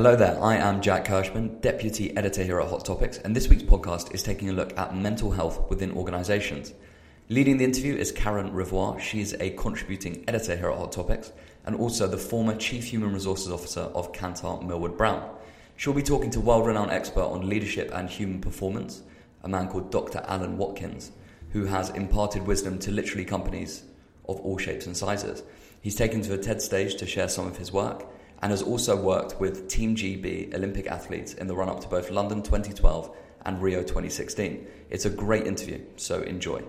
Hello there, I am Jack Kirschman, Deputy Editor here at Hot Topics, and this week's podcast is taking a look at mental health within organisations. Leading the interview is Karen Revoir. She's a contributing editor here at Hot Topics and also the former Chief Human Resources Officer of Kantar Millward Brown. She'll be talking to world renowned expert on leadership and human performance, a man called Dr. Alan Watkins, who has imparted wisdom to literally companies of all shapes and sizes. He's taken to a TED stage to share some of his work and has also worked with Team GB Olympic athletes in the run up to both London 2012 and Rio 2016. It's a great interview, so enjoy.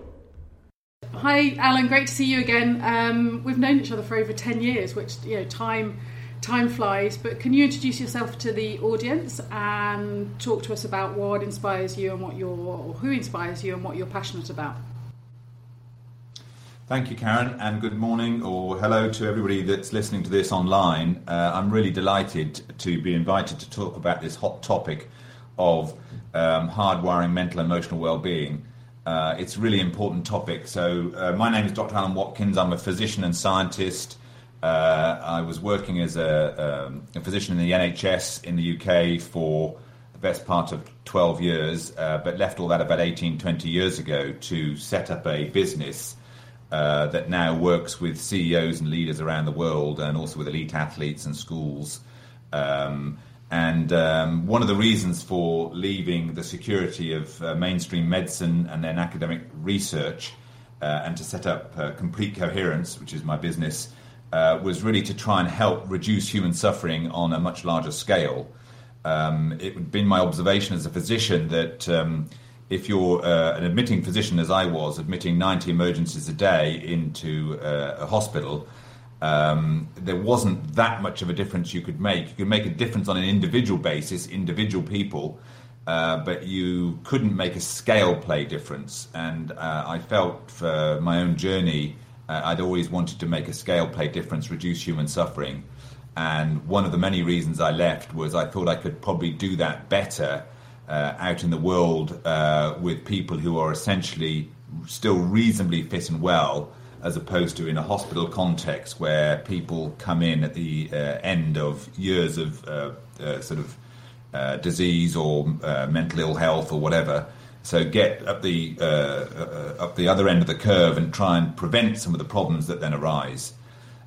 Hi, Alan. Great to see you again. Um, we've known each other for over ten years, which you know time time flies. But can you introduce yourself to the audience and talk to us about what inspires you and what you're, who inspires you and what you're passionate about? Thank you, Karen, and good morning or hello to everybody that's listening to this online. Uh, I'm really delighted to be invited to talk about this hot topic of um, hardwiring mental and emotional well-being. Uh, it's a really important topic. So, uh, my name is Dr. Alan Watkins. I'm a physician and scientist. Uh, I was working as a, um, a, physician in the NHS in the UK for the best part of 12 years, uh, but left all that about 18, 20 years ago to set up a business uh, that now works with CEOs and leaders around the world and also with elite athletes and schools. Um, and um, one of the reasons for leaving the security of uh, mainstream medicine and then academic research uh, and to set up uh, Complete Coherence, which is my business, uh, was really to try and help reduce human suffering on a much larger scale. Um, it had been my observation as a physician that um, if you're uh, an admitting physician, as I was, admitting 90 emergencies a day into uh, a hospital, um, there wasn't that much of a difference you could make. You could make a difference on an individual basis, individual people, uh, but you couldn't make a scale play difference. And uh, I felt for my own journey, uh, I'd always wanted to make a scale play difference, reduce human suffering. And one of the many reasons I left was I thought I could probably do that better uh, out in the world uh, with people who are essentially still reasonably fit and well, as opposed to in a hospital context where people come in at the uh, end of years of uh, uh, sort of uh, disease or mental ill health or whatever. So get up the up the other end of the curve and try and prevent some of the problems that then arise.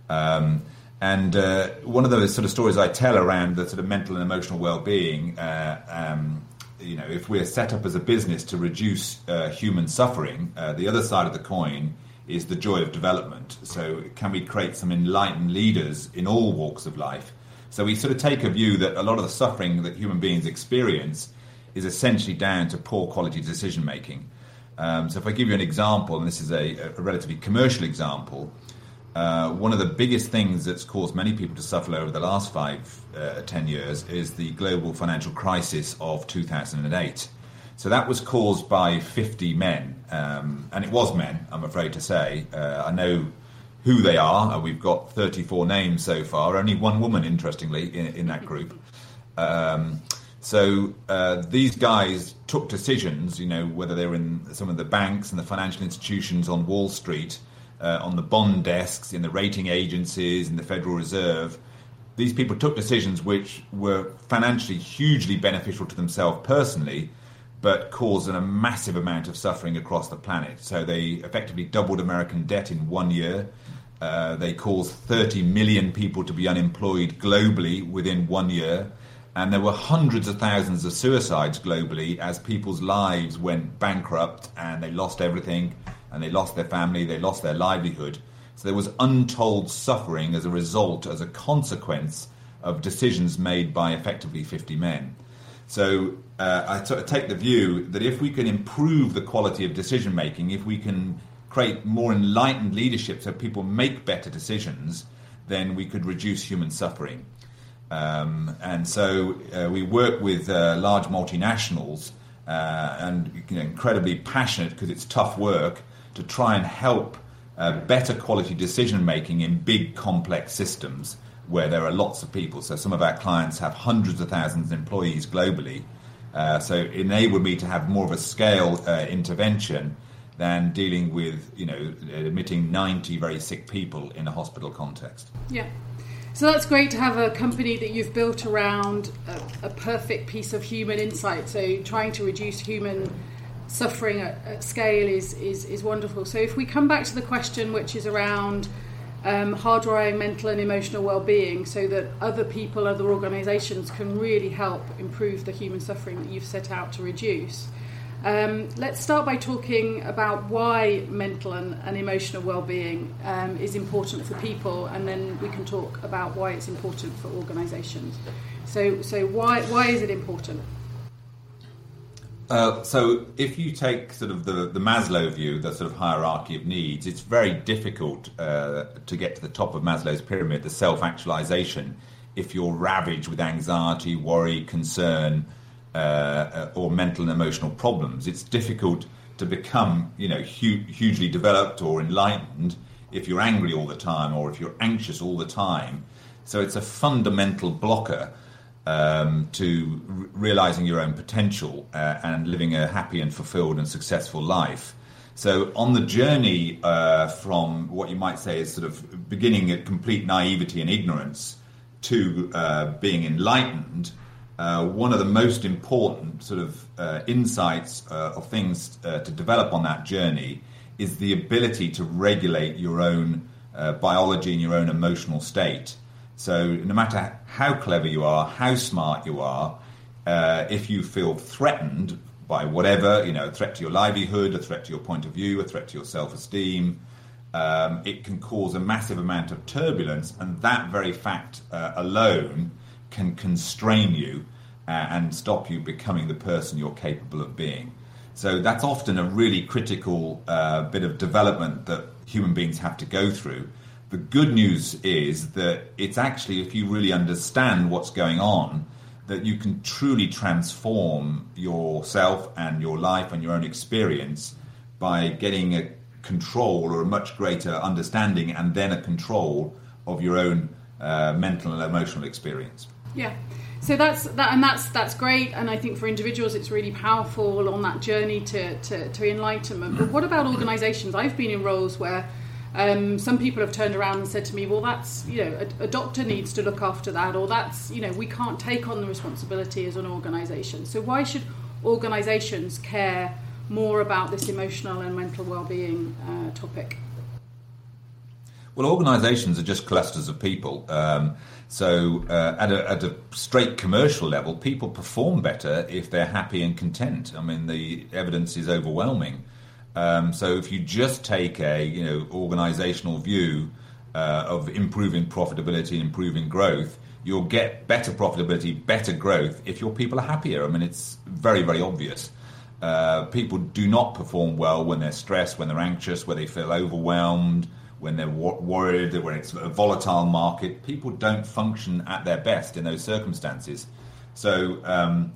Um, and uh, one of the sort of stories I tell around the sort of mental and emotional well-being uh, um, you know, if we're set up as a business to reduce uh, human suffering, uh, the other side of the coin is the joy of development. So, can we create some enlightened leaders in all walks of life? So, we sort of take a view that a lot of the suffering that human beings experience is essentially down to poor quality decision making. Um, so, if I give you an example, and this is a, a relatively commercial example, uh, one of the biggest things that's caused many people to suffer over the last five, uh, ten years is the global financial crisis of 2008. So that was caused by 50 men, um, and it was men, I'm afraid to say. Uh, I know who they are. We've got 34 names so far, only one woman, interestingly, in, in that group. Um, so uh, these guys took decisions, you know, whether they were in some of the banks and the financial institutions on Wall Street uh, on the bond desks, in the rating agencies, in the Federal Reserve. These people took decisions which were financially hugely beneficial to themselves personally, but caused a massive amount of suffering across the planet. So they effectively doubled American debt in one year. Uh, they caused 30 million people to be unemployed globally within one year. And there were hundreds of thousands of suicides globally as people's lives went bankrupt and they lost everything and they lost their family, they lost their livelihood. So there was untold suffering as a result, as a consequence of decisions made by effectively 50 men. So uh, I sort of take the view that if we can improve the quality of decision making, if we can create more enlightened leadership so people make better decisions, then we could reduce human suffering. Um, and so uh, we work with uh, large multinationals uh, and you know, incredibly passionate because it's tough work to try and help uh, better quality decision making in big complex systems where there are lots of people. So some of our clients have hundreds of thousands of employees globally. Uh, so it enabled me to have more of a scale uh, intervention than dealing with, you know, admitting 90 very sick people in a hospital context. Yeah. So that's great to have a company that you've built around a, a perfect piece of human insight. So trying to reduce human suffering at, at, scale is, is, is wonderful. So if we come back to the question, which is around um, hardwiring mental and emotional well-being, so that other people, other organisations can really help improve the human suffering that you've set out to reduce. Um, let's start by talking about why mental and, and emotional well-being um, is important for people, and then we can talk about why it's important for organisations. So, so why why is it important? Uh, so, if you take sort of the, the Maslow view, the sort of hierarchy of needs, it's very difficult uh, to get to the top of Maslow's pyramid, the self-actualization, if you're ravaged with anxiety, worry, concern uh, or mental and emotional problems. It's difficult to become, you know, hu- hugely developed or enlightened if you're angry all the time or if you're anxious all the time. So it's a fundamental blocker um, to r- realizing your own potential uh, and living a happy and fulfilled and successful life. So, on the journey uh, from what you might say is sort of beginning at complete naivety and ignorance to uh, being enlightened, uh, one of the most important sort of uh, insights uh, of things to develop on that journey is the ability to regulate your own biology and your own emotional state. So, no matter how clever you are, how smart you are, uh, if you feel threatened by whatever, you know, a threat to your livelihood, a threat to your point of view, a threat to your self esteem, um, it can cause a massive amount of turbulence, and that very fact alone can constrain you uh, and stop you becoming the person you're capable of being. So that's often a really critical uh, bit of development that human beings have to go through. The good news is that it's actually, if you really understand what's going on, that you can truly transform yourself and your life and your own experience by getting a control or a much greater understanding and then a control of your own uh, mental and emotional experience. Yeah. So that's that, and that's that's great, and I think for individuals it's really powerful on that journey to to, to enlightenment. But what about organisations? I've been in roles where um, some people have turned around and said to me, "Well, that's you know a, a, doctor needs to look after that, or that's you know we can't take on the responsibility as an organisation. So why should organisations care more about this emotional and mental well-being uh, topic? Well, organisations are just clusters of people. Um, so, uh, at, a, at a straight commercial level, people perform better if they're happy and content. I mean, the evidence is overwhelming. Um, so, if you just take a you know organisational view uh, of improving profitability, improving growth, you'll get better profitability, better growth if your people are happier. I mean, it's very, very obvious. Uh, people do not perform well when they're stressed, when they're anxious, when they feel overwhelmed when they're worried, when it's a volatile market, people don't function at their best in those circumstances. So um,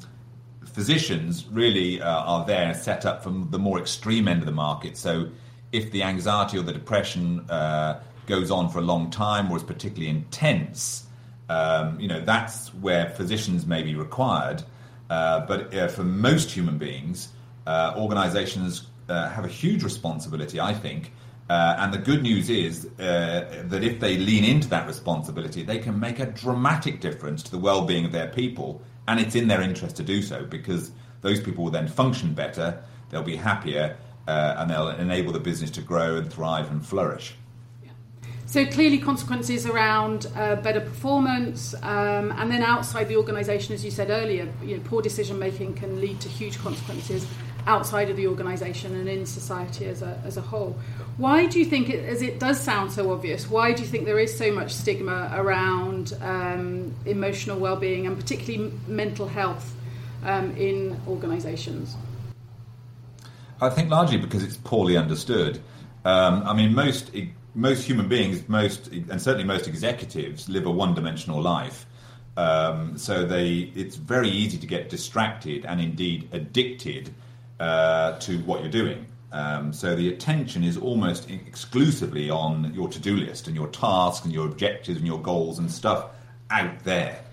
physicians really uh, are there set up from the more extreme end of the market. So if the anxiety or the depression uh, goes on for a long time or is particularly intense, um, you know that's where physicians may be required. Uh, but uh, for most human beings, uh, organizations uh, have a huge responsibility, I think, and the good news is that if they lean into that responsibility, they can make a dramatic difference to the well being of their people. And it's in their interest to do so because those people will then function better, they'll be happier, uh, and they'll enable the business to grow and thrive and flourish. So clearly, consequences around uh, better performance, um, and then outside the organisation, as you said earlier, you know, poor decision making can lead to huge consequences outside of the organisation and in society as a, as a whole. Why do you think, it, as it does sound so obvious, why do you think there is so much stigma around um, emotional well-being and particularly mental health um, in organisations? I think largely because it's poorly understood. Um, I mean, most most human beings, most and certainly most executives, live a one-dimensional life. Um, so they, it's very easy to get distracted and indeed addicted uh, to what you're doing. Um, so the attention is almost exclusively on your to-do list and your tasks and your objectives and your goals and stuff out there.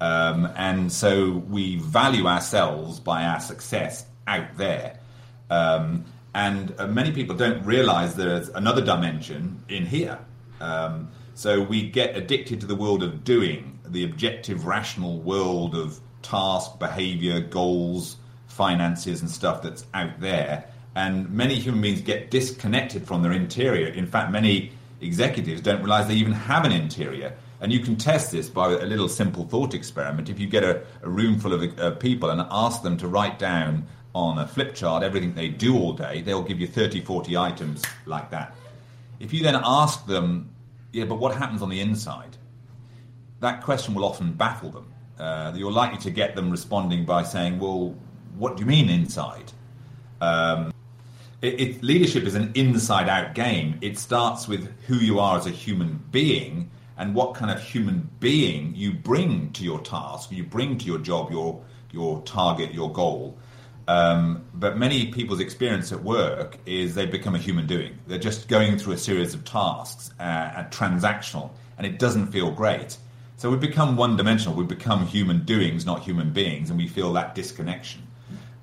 Um, and so we value ourselves by our success out there. Um, and uh, many people don't realize there's another dimension in here. Um, So we get addicted to the world of doing, the objective, rational world of task, behavior, goals, finances, and stuff that's out there. And many human beings get disconnected from their interior. In fact, many executives don't realize they even have an interior. And you can test this by a little simple thought experiment. If you get a, a room full of uh, people and ask them to write down on a flip chart everything they do all day, they'll give you 30, 40 items like that. If you then ask them, yeah, but what happens on the inside? That question will often baffle them. Uh, you're likely to get them responding by saying, well, what do you mean inside? Um, it, it, leadership is an inside out game. It starts with who you are as a human being and what kind of human being you bring to your task, you bring to your job, your, your target, your goal. Um, but many people's experience at work is they become a human doing. They're just going through a series of tasks, uh, transactional, and it doesn't feel great. So we become one dimensional. We become human doings, not human beings, and we feel that disconnection.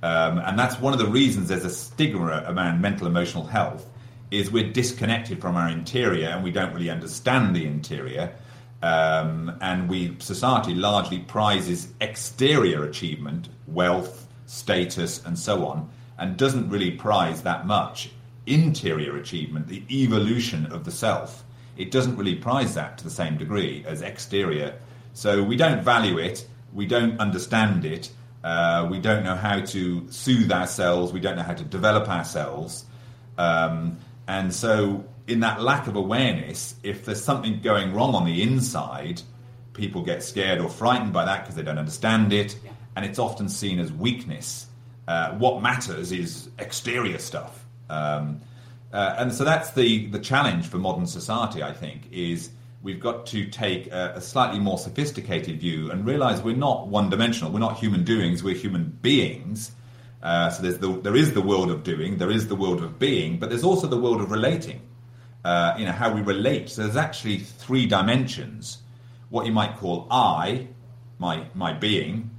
Um, and that's one of the reasons there's a stigma around mental emotional health is we're disconnected from our interior and we don't really understand the interior. Um, and we society largely prizes exterior achievement, wealth, status, and so on, and doesn't really prize that much interior achievement, the evolution of the self. It doesn't really prize that to the same degree as exterior. So we don't value it, we don't understand it, uh, we don't know how to soothe ourselves. We don't know how to develop ourselves. Um, and so, in that lack of awareness, if there's something going wrong on the inside, people get scared or frightened by that because they don't understand it. Yeah. And it's often seen as weakness. Uh, what matters is exterior stuff. Um, uh, and so that's the, the challenge for modern society, I think, is we've got to take a, a slightly more sophisticated view and realize we're not one dimensional. We're not human doings, we're human beings. Uh, so there's the, there is the world of doing, there is the world of being, but there's also the world of relating. Uh, you know, how we relate. So there's actually three dimensions. What you might call I, my, my being,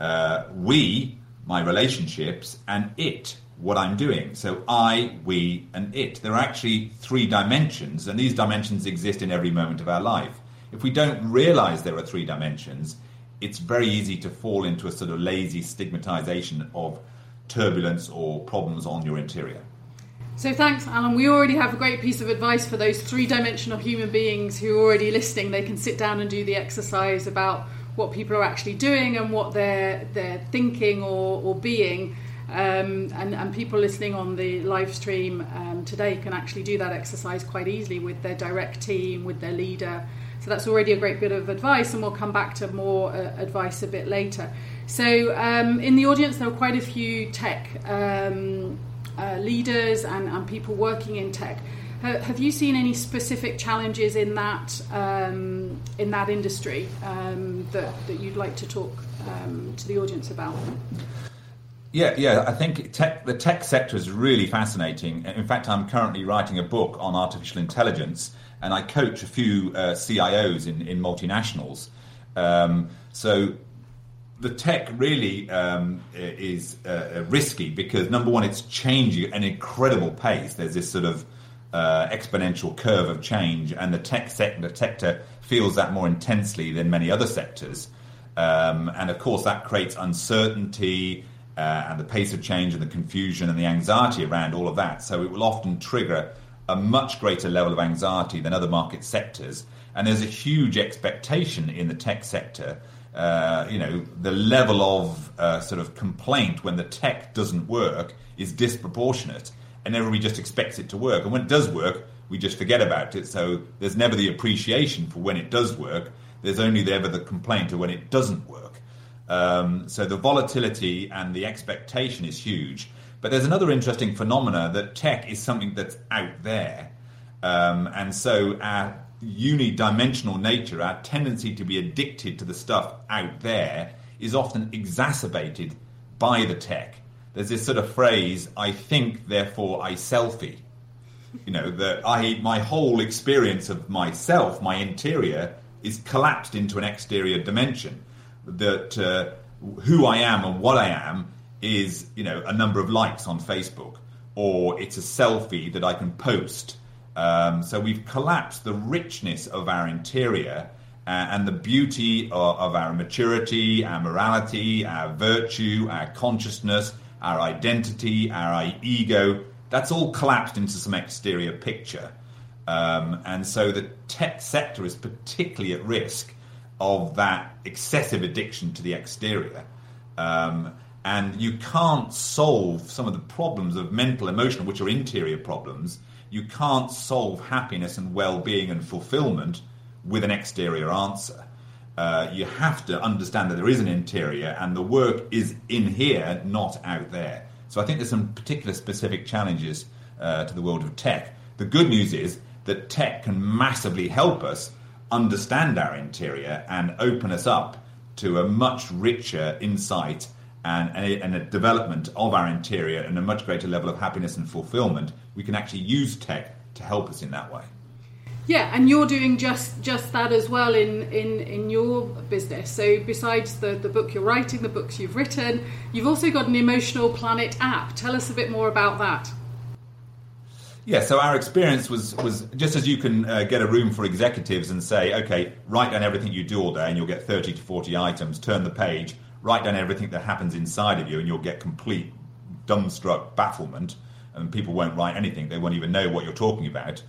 uh, we, my relationships, and it, what I'm doing. So I, we, and it. There are actually three dimensions, and these dimensions exist in every moment of our life. If we don't realize there are three dimensions, it's very easy to fall into a sort of lazy stigmatization of turbulence or problems on your interior. So thanks, Alan. We already have a great piece of advice for those three-dimensional human beings who are already listening. They can sit down and do the exercise about what people are actually doing and what they're they're thinking or, or being um, and, and, people listening on the live stream um, today can actually do that exercise quite easily with their direct team, with their leader. So that's already a great bit of advice, and we'll come back to more uh, advice a bit later. So, um, in the audience, there are quite a few tech um, uh, leaders and, and, people working in tech. have you seen any specific challenges in that um, in that industry um, that, that you'd like to talk to the audience about? Yeah, yeah. I think tech, the tech sector is really fascinating. In fact, I'm currently writing a book on artificial intelligence, and I coach a few uh, CIOs in, in multinationals. Um, so the tech really um, is uh, risky because number one, it's changing at an incredible pace. There's this sort of uh, exponential curve of change, and the tech sector, sector feels that more intensely than many other sectors. Um, and of course, that creates uncertainty uh, and the pace of change and the confusion and the anxiety around all of that. So it will often trigger a much greater level of anxiety than other market sectors. And there's a huge expectation in the tech sector. Uh, you know, the level of uh, sort of complaint when the tech doesn't work is disproportionate, and everybody just expects it to work. And when it does work, we just forget about it. So there's never the appreciation for when it does work. There's only ever the complaint of when it doesn't work. Um, so the volatility and the expectation is huge. But there's another interesting phenomena that tech is something that's out there. Um, and so our unidimensional nature, our tendency to be addicted to the stuff out there, is often exacerbated by the tech. There's this sort of phrase, I think, therefore I selfie. You know, that I my whole experience of myself, my interior, is collapsed into an exterior dimension that uh, who I am and what I am is, you know, a number of likes on Facebook, or it's a selfie that I can post Um, so we've collapsed the richness of our interior uh, and the beauty of, of, our maturity, our morality, our virtue, our consciousness, our identity, our ego. That's all collapsed into some exterior picture. Um, and so the tech sector is particularly at risk of that excessive addiction to the exterior. Um, and you can't solve some of the problems of mental, emotional, which are interior problems. You can't solve happiness and well being and fulfillment with an exterior answer. Uh, you have to understand that there is an interior and the work is in here, not out there. So I think there's some particular specific challenges uh, to the world of tech. The good news is that tech can massively help us understand our interior and open us up to a much richer insight and, a, and, a, development of our interior and a much greater level of happiness and fulfillment. We can actually use tech to help us in that way. Yeah, and you're doing just just that as well in in in your business. So besides the the book you're writing, the books you've written, you've also got an Emotional Planet app. Tell us a bit more about that. Yeah, so our experience was was just as you can uh, get a room for executives and say, okay, write down everything you do all day, and you'll get thirty to forty items. Turn the page, write down everything that happens inside of you, and you'll get complete dumbstruck bafflement, and people won't write anything. They won't even know what you're talking about.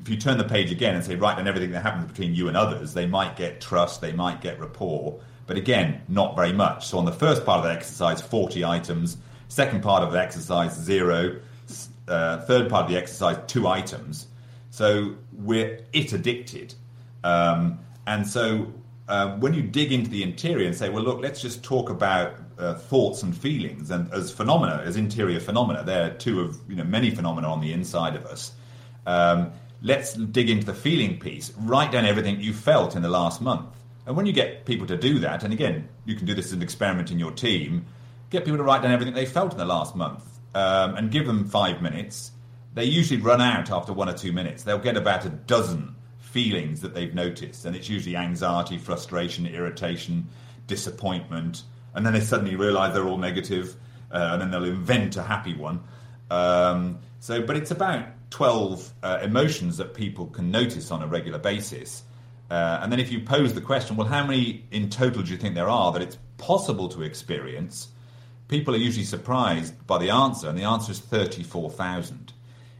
If you turn the page again and say, write down everything that happens between you and others, they might get trust, they might get rapport, but again, not very much. So on the first part of the exercise, 40 items. Second part of the exercise, zero uh, third part of the exercise two items. So we're it addicted. Um, and so uh, when you dig into the interior and say, well, look, let's just talk about uh, thoughts and feelings and as phenomena, as interior phenomena, they're two of you know many phenomena on the inside of us. Um, let's dig into the feeling piece. Write down everything you felt in the last month. And when you get people to do that, and again, you can do this as an experiment in your team, get people to write down everything they felt in the last month um, and give them five minutes, they usually run out after one or two minutes. They'll get about a dozen feelings that they've noticed, and it's usually anxiety, frustration, irritation, disappointment, and then they suddenly realise they're all negative, uh, and then they'll invent a happy one. Um, so, but it's about 12 uh, emotions that people can notice on a regular basis. Uh, and then if you pose the question, well, how many in total do you think there are that it's possible to experience? People are usually surprised by the answer, and the answer is 34,000.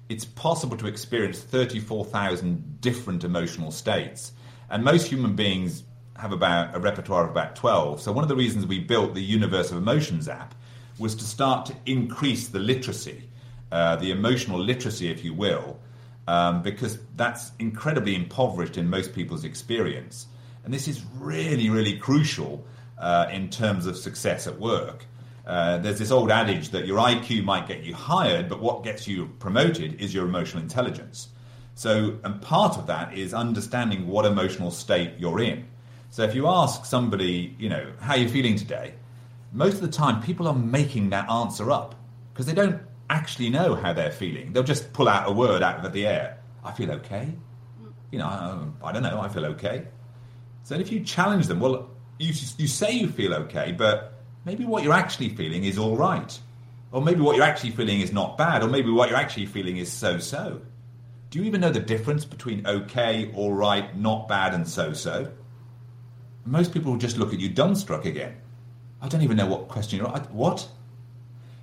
It's possible to experience 34,000 different emotional states, and most human beings have about a repertoire of about 12. So, one of the reasons we built the Universe of Emotions app was to start to increase the literacy, uh, the emotional literacy, if you will, um, because that's incredibly impoverished in most people's experience. And this is really, really crucial uh, in terms of success at work. Uh, there's this old adage that your IQ might get you hired, but what gets you promoted is your emotional intelligence. So, and part of that is understanding what emotional state you're in. So, if you ask somebody, you know, how are you feeling today? Most of the time, people are making that answer up because they don't actually know how they're feeling. They'll just pull out a word out of the air. I feel okay. You know, I, I don't know. I feel okay. So, if you challenge them, well, you you say you feel okay, but maybe what you're actually feeling is all right. Or maybe what you're actually feeling is not bad. Or maybe what you're actually feeling is so so. Do you even know the difference between okay, all right, not bad, and so so? Most people will just look at you dumbstruck again. I don't even know what question you're. What?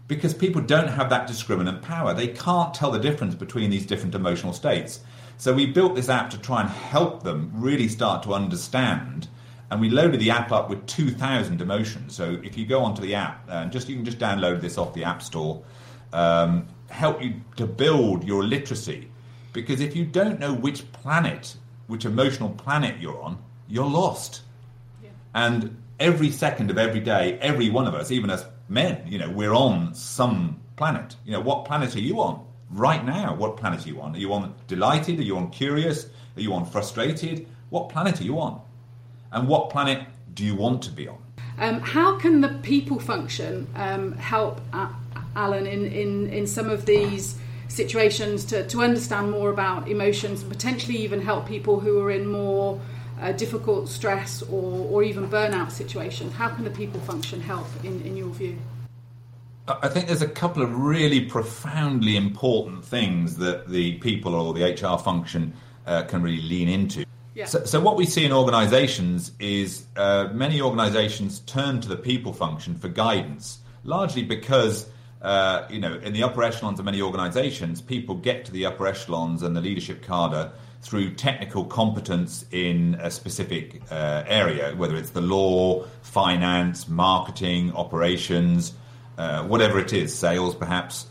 Because people don't have that discriminant power. They can't tell the difference between these different emotional states. So we built this app to try and help them really start to understand and we loaded the app up with 2,000 emotions. So if you go onto the app, and uh, just you can just download this off the App Store, um, help you to build your literacy. Because if you don't know which planet, which emotional planet you're on, you're lost. Yeah. And every second of every day, every one of us, even as men, you know, we're on some planet. You know, what planet are you on right now? What planet are you on? Are you on delighted? Are you on curious? Are you on frustrated? What planet are you on? And what planet do you want to be on? Um, how can the people function um, help uh, Alan in, in, in some of these situations to, to understand more about emotions and potentially even help people who are in more uh, difficult stress or, or even burnout situations? How can the people function help in, in your view? I think there's a couple of really profoundly important things that the people or the HR function uh, can really lean into. So, so, what we see in organisations is uh, many organisations turn to the people function for guidance, largely because uh, you know in the upper echelons of many organisations, people get to the upper echelons and the leadership cadre through technical competence in a specific uh, area, whether it's the law, finance, marketing, operations, uh, whatever it is, sales perhaps.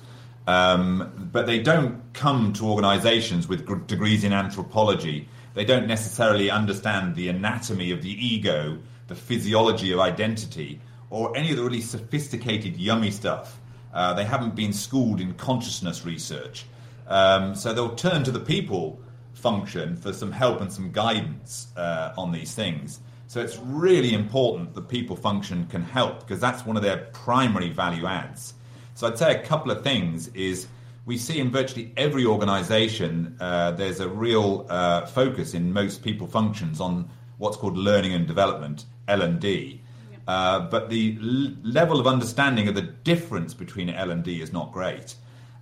Um, but they don't come to organisations with degrees in anthropology they don't necessarily understand the anatomy of the ego, the physiology of identity, or any of the really sophisticated, yummy stuff. Uh, they haven't been schooled in consciousness research. Um, so they'll turn to the people function for some help and some guidance uh, on these things. So it's really important that people function can help because that's one of their primary value adds. So I'd say a couple of things is we see in virtually every organization uh, there's a real uh, focus in most people functions on what's called learning and development l&d uh, but the l- level of understanding of the difference between l and d is not great.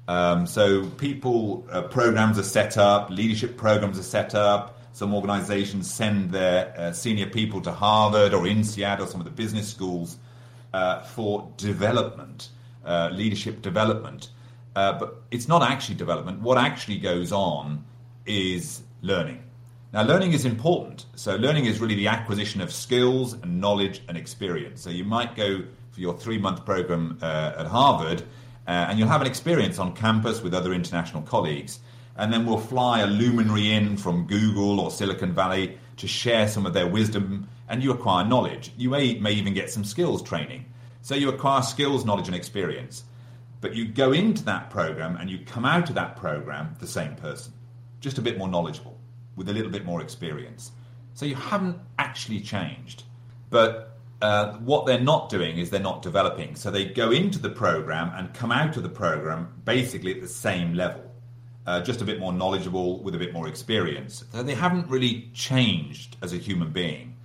Um, so people uh, programs are set up leadership programs are set up. Some organizations send their uh, senior people to harvard or INSEAD or some of the business schools uh, for development leadership development uh, but it's not actually development. What actually goes on is learning. Now, learning is important. So, learning is really the acquisition of skills and knowledge and experience. So, you might go for your three month program uh, at Harvard, uh, and you'll have an experience on campus with other international colleagues. And then we'll fly a luminary in from Google or Silicon Valley to share some of their wisdom, and you acquire knowledge. You may, may even get some skills training. So, you acquire skills, knowledge, and experience. But you go into that program and you come out of that program the same person, just a bit more knowledgeable, with a little bit more experience. So you haven't actually changed. But uh, what they're not doing is they're not developing. So they go into the program and come out of the program basically at the same level, uh, just a bit more knowledgeable with a bit more experience. So they haven't really changed as a human being.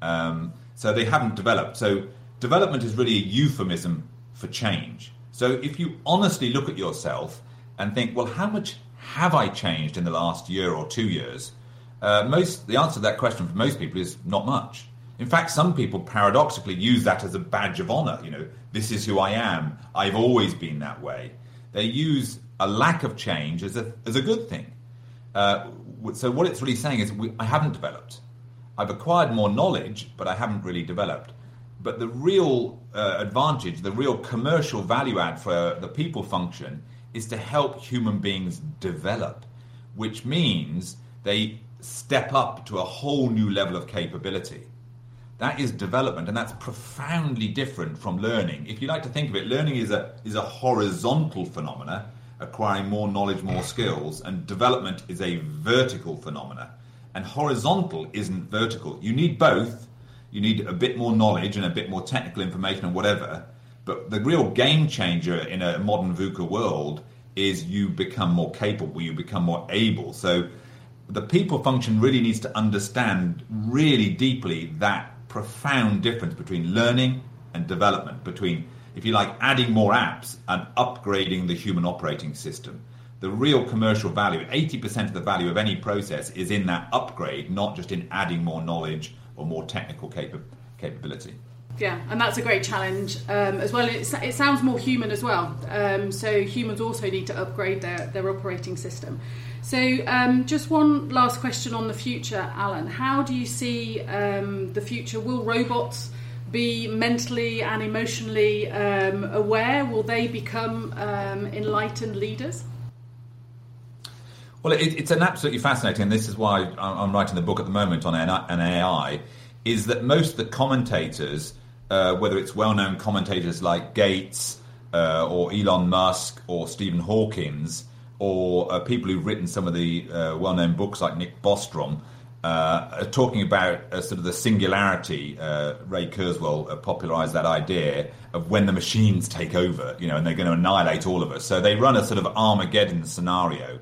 Um, so they haven't developed. So development is really a euphemism for change. So if you honestly look at yourself and think, well, how much have I changed in the last year or two years? Uh, most the answer to that question for most people is not much. In fact, some people paradoxically use that as a badge of honor. You know, this is who I am. I've always been that way. They use a lack of change as a as a good thing. Uh, so what it's really saying is, we, I haven't developed. I've acquired more knowledge, but I haven't really developed. But the real uh, advantage, the real commercial value add for the people function is to help human beings develop, which means they step up to a whole new level of capability. That is development, and that's profoundly different from learning. If you like to think of it, learning is a, is a horizontal phenomena, acquiring more knowledge, more skills, and development is a vertical phenomena. And horizontal isn't vertical. You need both, you need a bit more knowledge and a bit more technical information and whatever. But the real game changer in a modern VUCA world is you become more capable, you become more able. So the people function really needs to understand really deeply that profound difference between learning and development, between, if you like, adding more apps and upgrading the human operating system. The real commercial value, 80% of the value of any process is in that upgrade, not just in adding more knowledge or more technical capa- capability. Yeah, and that's a great challenge um, as well. It, it, sounds more human as well. Um, so humans also need to upgrade their, their operating system. So um, just one last question on the future, Alan. How do you see um, the future? Will robots be mentally and emotionally um, aware? Will they become um, enlightened leaders? Well, it, it's an absolutely fascinating, and this is why I'm writing the book at the moment on an AI, is that most of the commentators, uh, whether it's well-known commentators like Gates uh, or Elon Musk or Stephen Hawkins, or uh, people who've written some of the uh, well-known books like Nick Bostrom, uh, are talking about uh, sort of the singularity. Ray Kurzweil popularized that idea of when the machines take over, you know, and they're going to annihilate all of us. So they run a sort of Armageddon scenario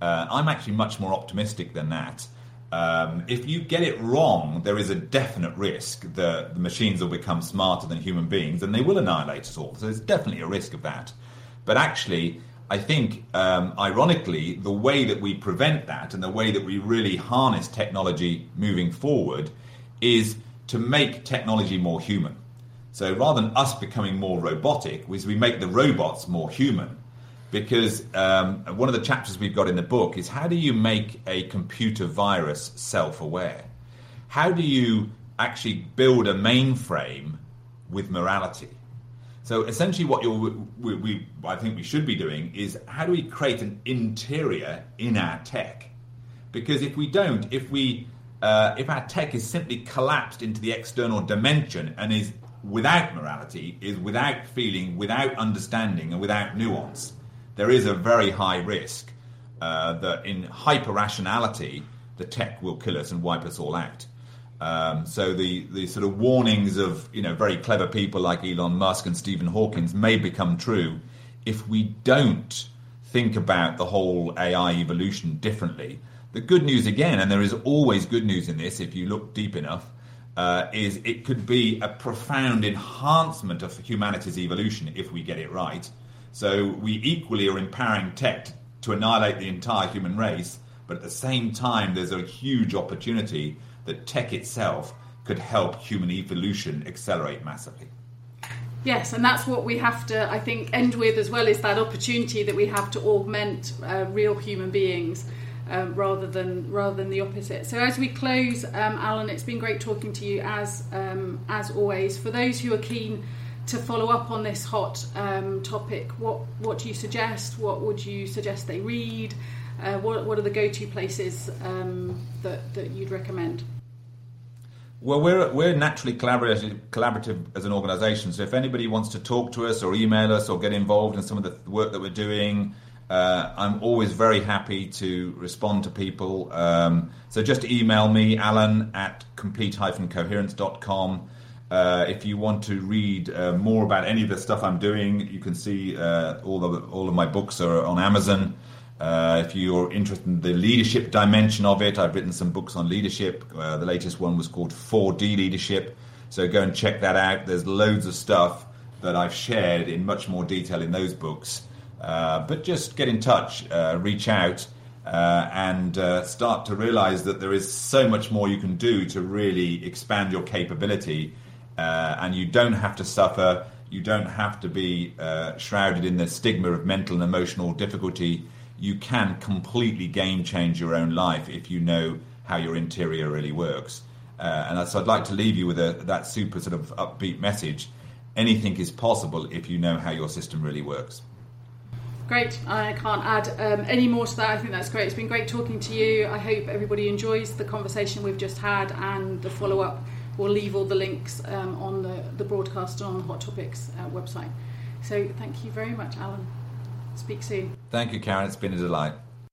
uh, I'm actually much more optimistic than that. Um, if you get it wrong, there is a definite risk that the machines will become smarter than human beings and they will annihilate us all. So there's definitely a risk of that. But actually, I think, um, ironically, the way that we prevent that and the way that we really harness technology moving forward is to make technology more human. So rather than us becoming more robotic, we make the robots more human. Because um, one of the chapters we've got in the book is how do you make a computer virus self aware? How do you actually build a mainframe with morality? So essentially, what we, we, I think we should be doing is how do we create an interior in our tech? Because if we don't, if we uh, if our tech is simply collapsed into the external dimension and is without morality, is without feeling, without understanding, and without nuance, there is a very high risk uh, that in hyper rationality, the tech will kill us and wipe us all out. Um, so the, the sort of warnings of you know very clever people like Elon Musk and Stephen Hawkins may become true if we don't think about the whole AI evolution differently. The good news again, and there is always good news in this if you look deep enough, uh, is it could be a profound enhancement of humanity's evolution if we get it right. So we equally are empowering tech to annihilate the entire human race, but at the same time, there's a huge opportunity that tech itself could help human evolution accelerate massively. Yes, and that's what we have to, I think, end with as well is that opportunity that we have to augment uh, real human beings um, rather than rather than the opposite. So as we close, um, Alan, it's been great talking to you as um, as always. For those who are keen to follow up on this hot um, topic, what what do you suggest? What would you suggest they read? Uh, what what are the go to places um, that that you'd recommend? Well, we're, we're naturally collaborative, collaborative as an organisation. So if anybody wants to talk to us or email us or get involved in some of the work that we're doing, uh, I'm always very happy to respond to people. Um, so just email me, alan at complete-coherence.com. Uh, if you want to read uh, more about any of the stuff I'm doing, you can see uh, all of all of my books are on Amazon. Uh, if you're interested in the leadership dimension of it, I've written some books on leadership. Uh, the latest one was called 4D Leadership. So go and check that out. There's loads of stuff that I've shared in much more detail in those books. Uh, but just get in touch, reach out, and start to realize that there is so much more you can do to really expand your capability. And you don't have to suffer, you don't have to be shrouded in the stigma of mental and emotional difficulty. You can completely game change your own life if you know how your interior really works. Uh, and so I'd like to leave you with a, that super sort of upbeat message. Anything is possible if you know how your system really works. Great. I can't add um, any more to that. I think that's great. It's been great talking to you. I hope everybody enjoys the conversation we've just had and the follow up. We'll leave all the links um, on the, the broadcast on the Hot Topics uh, website. So thank you very much, Alan. Speak soon. Thank you, Karen. It's been a delight.